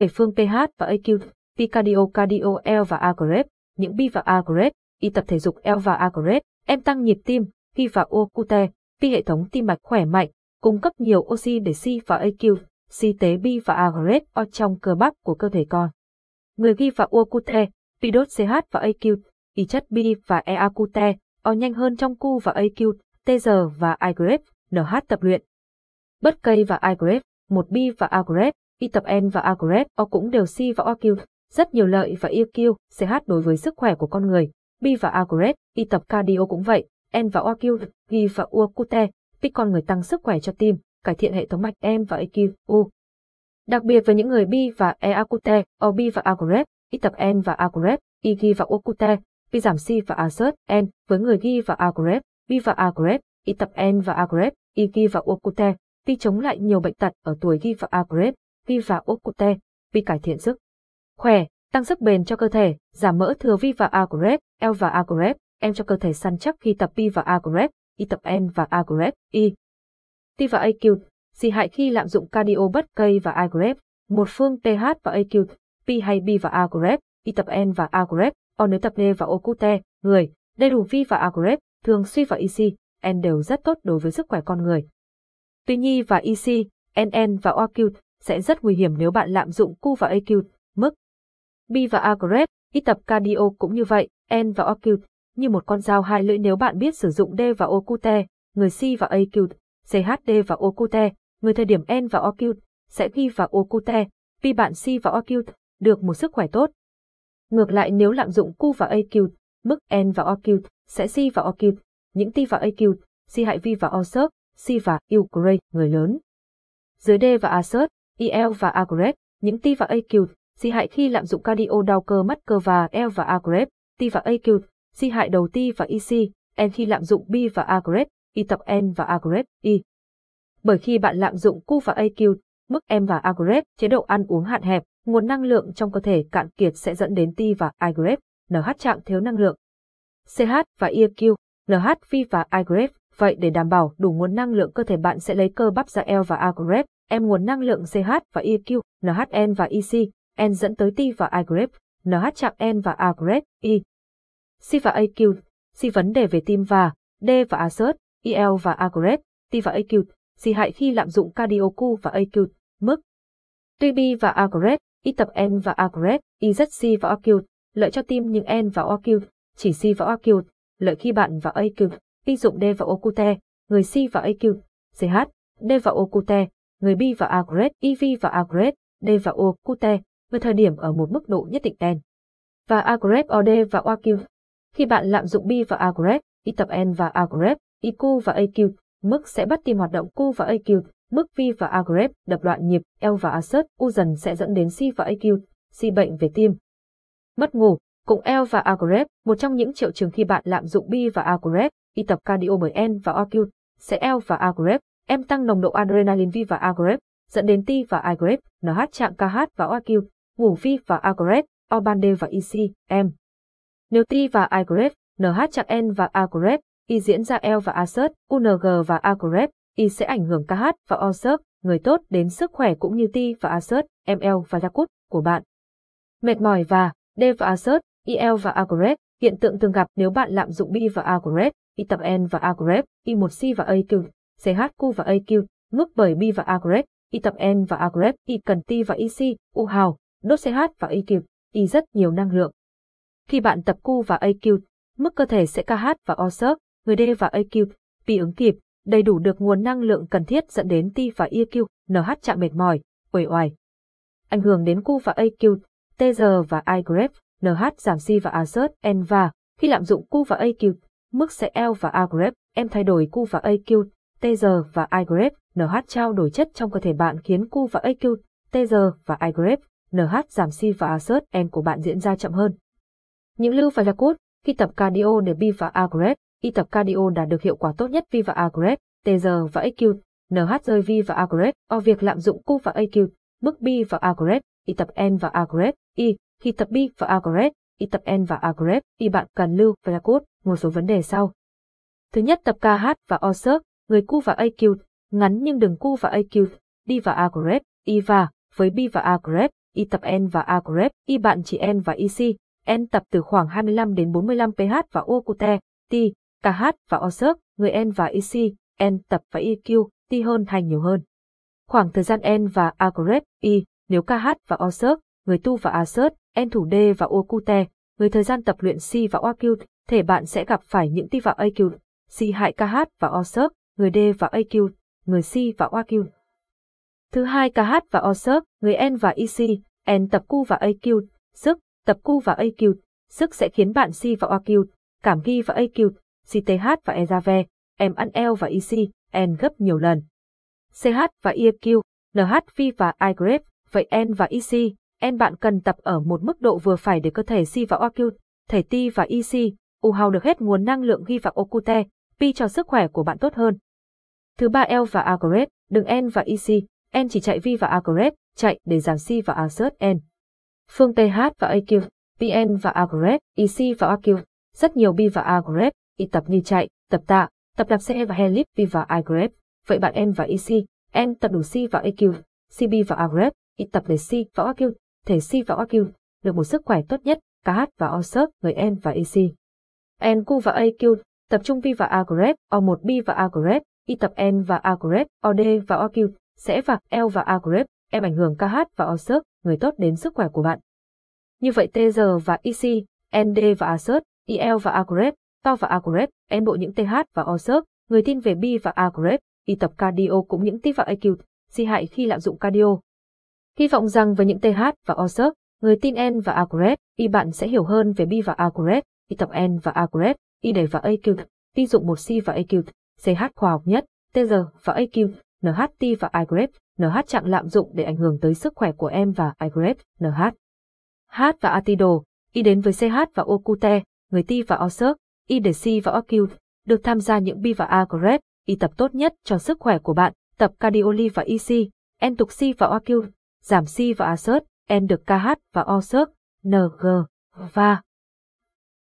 Kể phương PH và AQ, P cardio cardio L và Agrep, những B và Agrep, Y tập thể dục L và Agrep, em tăng nhịp tim, P và O cute, P hệ thống tim mạch khỏe mạnh, cung cấp nhiều oxy để C và AQ, C tế B và Agrep O trong cơ bắp của cơ thể con. Người ghi và O cute, P đốt CH và AQ, Y chất B và EA cute, O nhanh hơn trong Q và AQ, TG và I NH tập luyện. Bất cây và I một B và agrep Y tập N và Agret O cũng đều si và OQ, rất nhiều lợi và EQ, CH đối với sức khỏe của con người. B và Agret, Y tập cardio cũng vậy, N và OQ, G và UQT, P con người tăng sức khỏe cho tim, cải thiện hệ thống mạch M và EQ, U. Đặc biệt với những người B và EAQT, OB và Agret, Y tập N và Agret, grade, Y ghi và OQT, B giảm C và assert, N với người ghi và Agret, B và Agret, Y tập N và Agret, grade, Y ghi và OQT, P chống lại nhiều bệnh tật ở tuổi ghi và Agret, Vi và ocute, Vi cải thiện sức khỏe, tăng sức bền cho cơ thể, giảm mỡ thừa Vi và A L và A em cho cơ thể săn chắc khi tập vi và A Y tập N và A Y. T và AQ, xì hại khi lạm dụng cardio bất cây và A một phương TH và AQ, P hay B và A Y tập N và A O nếu tập D và ocute, người, đầy đủ Vi và A thường suy và EC, N đều rất tốt đối với sức khỏe con người. Tuy nhi và EC, NN và OQ sẽ rất nguy hiểm nếu bạn lạm dụng Q và AQ, mức. B và A grade, ít tập cardio cũng như vậy, N và OQ, như một con dao hai lưỡi nếu bạn biết sử dụng D và OQT, người C và AQ, CHD và OQT, người thời điểm N và OQ, sẽ ghi vào OQT, vì bạn C và OQ, được một sức khỏe tốt. Ngược lại nếu lạm dụng Q và AQ, mức N và OQ, sẽ C và OQ, những T và AQ, C hại vi và O sớp, C và U grade, người lớn. Dưới D và A sớt, IL và Agrep, những T và AQ, si hại khi lạm dụng cardio đau cơ mắt cơ và L và Agrep, T và AQ, si hại đầu T và EC, N khi lạm dụng B và Agrep, Y tập N và Agrep, Y. Bởi khi bạn lạm dụng Q và AQ, mức M và Agrep, chế độ ăn uống hạn hẹp, nguồn năng lượng trong cơ thể cạn kiệt sẽ dẫn đến T và Agrep, NH trạng thiếu năng lượng. CH và EQ, NH, V và Agrep, vậy để đảm bảo đủ nguồn năng lượng cơ thể bạn sẽ lấy cơ bắp ra L và Agrep em nguồn năng lượng CH và EQ, NHN và EC, N dẫn tới T và I grep, NH chạm N và A grep, I. C và AQ, C vấn đề về tim và D và assert, EL và A grep, T và AQ, C hại khi lạm dụng cardio và AQ, mức. Tuy B và A grep, I tập N và A grep, I rất C và AQ, lợi cho tim nhưng N và OQ, chỉ C và OQ, lợi khi bạn và AQ, I dụng D và OQT, người C và AQ, CH, D và OQT, người B và Agret, EV và Agret, D và O, QT, với thời điểm ở một mức độ nhất định đen. Và Agret OD và OQ. Khi bạn lạm dụng B và Agret, Y tập N và Agret, IQ và AQ, mức sẽ bắt tìm hoạt động Q và AQ, mức V và Agret, đập loạn nhịp, L và assert, U dần sẽ dẫn đến C và AQ, C bệnh về tim. Mất ngủ, cùng L và Agret, một trong những triệu chứng khi bạn lạm dụng B và Agret, y tập cardio bởi N và OQ, sẽ L và A em tăng nồng độ adrenaline V và agrep, dẫn đến T và agrep, NH chạm KH và OQ, ngủ V và agrep, O ban D và EC, M. Nếu T và agrep, NH chạm N và agrep, Y diễn ra L và assert, UNG và agrep, Y sẽ ảnh hưởng KH và O người tốt đến sức khỏe cũng như T và assert, ML và Yakut của bạn. Mệt mỏi và D và assert, il và agrep, hiện tượng thường gặp nếu bạn lạm dụng B và agrep, Y tập N và agrep, Y1C và AQ, CHQ và AQ, mức bởi B và A Y tập N và A Y cần T và EC, U hào, đốt CH và EQ, Y rất nhiều năng lượng. Khi bạn tập Q và AQ, mức cơ thể sẽ KH và O sớp, người D và AQ, P ứng kịp, đầy đủ được nguồn năng lượng cần thiết dẫn đến T và EQ, NH chạm mệt mỏi, uể oải. Ảnh hưởng đến Q và AQ, TG và IGREP, NH giảm C và assert, N và, khi lạm dụng Q và AQ, mức sẽ L và agrep, em thay đổi Q và AQ, TG và iGrep, NH trao đổi chất trong cơ thể bạn khiến Q và AQ, TG và iGrep, NH giảm si và assert em của bạn diễn ra chậm hơn. Những lưu và là cốt, khi tập cardio để B và iGrep, y tập cardio đạt được hiệu quả tốt nhất V và iGrep, TG và AQ, NH rơi V và iGrep, o việc lạm dụng Q và AQ, mức B và iGrep, y tập N và iGrep, Y, khi tập B và iGrep, y tập N và iGrep, Y bạn cần lưu và là cốt, một số vấn đề sau. Thứ nhất tập KH và O người cu và AQ, ngắn nhưng đừng cu và AQ, đi và agrep grep, Y và, với B và agrep Y tập N và agrep Y bạn chỉ N và EC, N tập từ khoảng 25 đến 45 pH và O cute, T, KH và O người N và EC, N tập và EQ, T hơn hay nhiều hơn. Khoảng thời gian N và agrep Y, nếu KH và O người tu và ASERT, N thủ D và O cute, người thời gian tập luyện C và O thể bạn sẽ gặp phải những T và AQ, C hại KH và O người D và AQ, người C và OQ. Thứ hai KH và O người N và EC, N tập Q và AQ, sức, tập Q và AQ, sức sẽ khiến bạn C và AQ, cảm ghi và e AQ, CTH và Ezave, M ăn L và EC, N gấp nhiều lần. CH và EQ, NHV và iGrep, vậy N và EC, N bạn cần tập ở một mức độ vừa phải để cơ thể C và AQ, thể T và EC, U hao được hết nguồn năng lượng ghi vào Okute, P cho sức khỏe của bạn tốt hơn. Thứ ba L và Agret, đừng N và EC, N chỉ chạy V và Agret, chạy để giảm C và assert N. Phương TH và AQ, PN và Agret, EC và AQ, rất nhiều B và Agret, y tập như chạy, tập tạ, tập đạp xe và helip V và Agret, vậy bạn N và EC, N tập đủ C và AQ, CB và Agret, y tập để C và AQ, thể C và AQ, được một sức khỏe tốt nhất, KH và assert người N và EC. NQ và AQ, tập trung V và Agret, O1B và Agret, y tập N và Agret, OD và OQ, sẽ và L và Agret, em ảnh hưởng KH và OSERT, người tốt đến sức khỏe của bạn. Như vậy TR và ic ND và ASERT, IL và Agret, to và Agret, em bộ những TH và OSERT, người tin về B và Agret, y tập cardio cũng những tí và IQ, si hại khi lạm dụng cardio. Hy vọng rằng với những TH và OSERT, người tin N và Agret, y bạn sẽ hiểu hơn về B và Agret, y tập N và Agret, y đẩy và AQ, tin dụng một C và AQ, CH khoa học nhất, tg và AQ, NHT và iGrep, NH chặn lạm dụng để ảnh hưởng tới sức khỏe của em và iGrep, NH. H và Atido, Y đến với CH và Okute, người T và Osert, Y để C và OQ, được tham gia những bi và A-grep, Y tập tốt nhất cho sức khỏe của bạn, tập Cardioli và EC, N tục C và OQ, giảm C và asert, N được KH và Osert, NG, và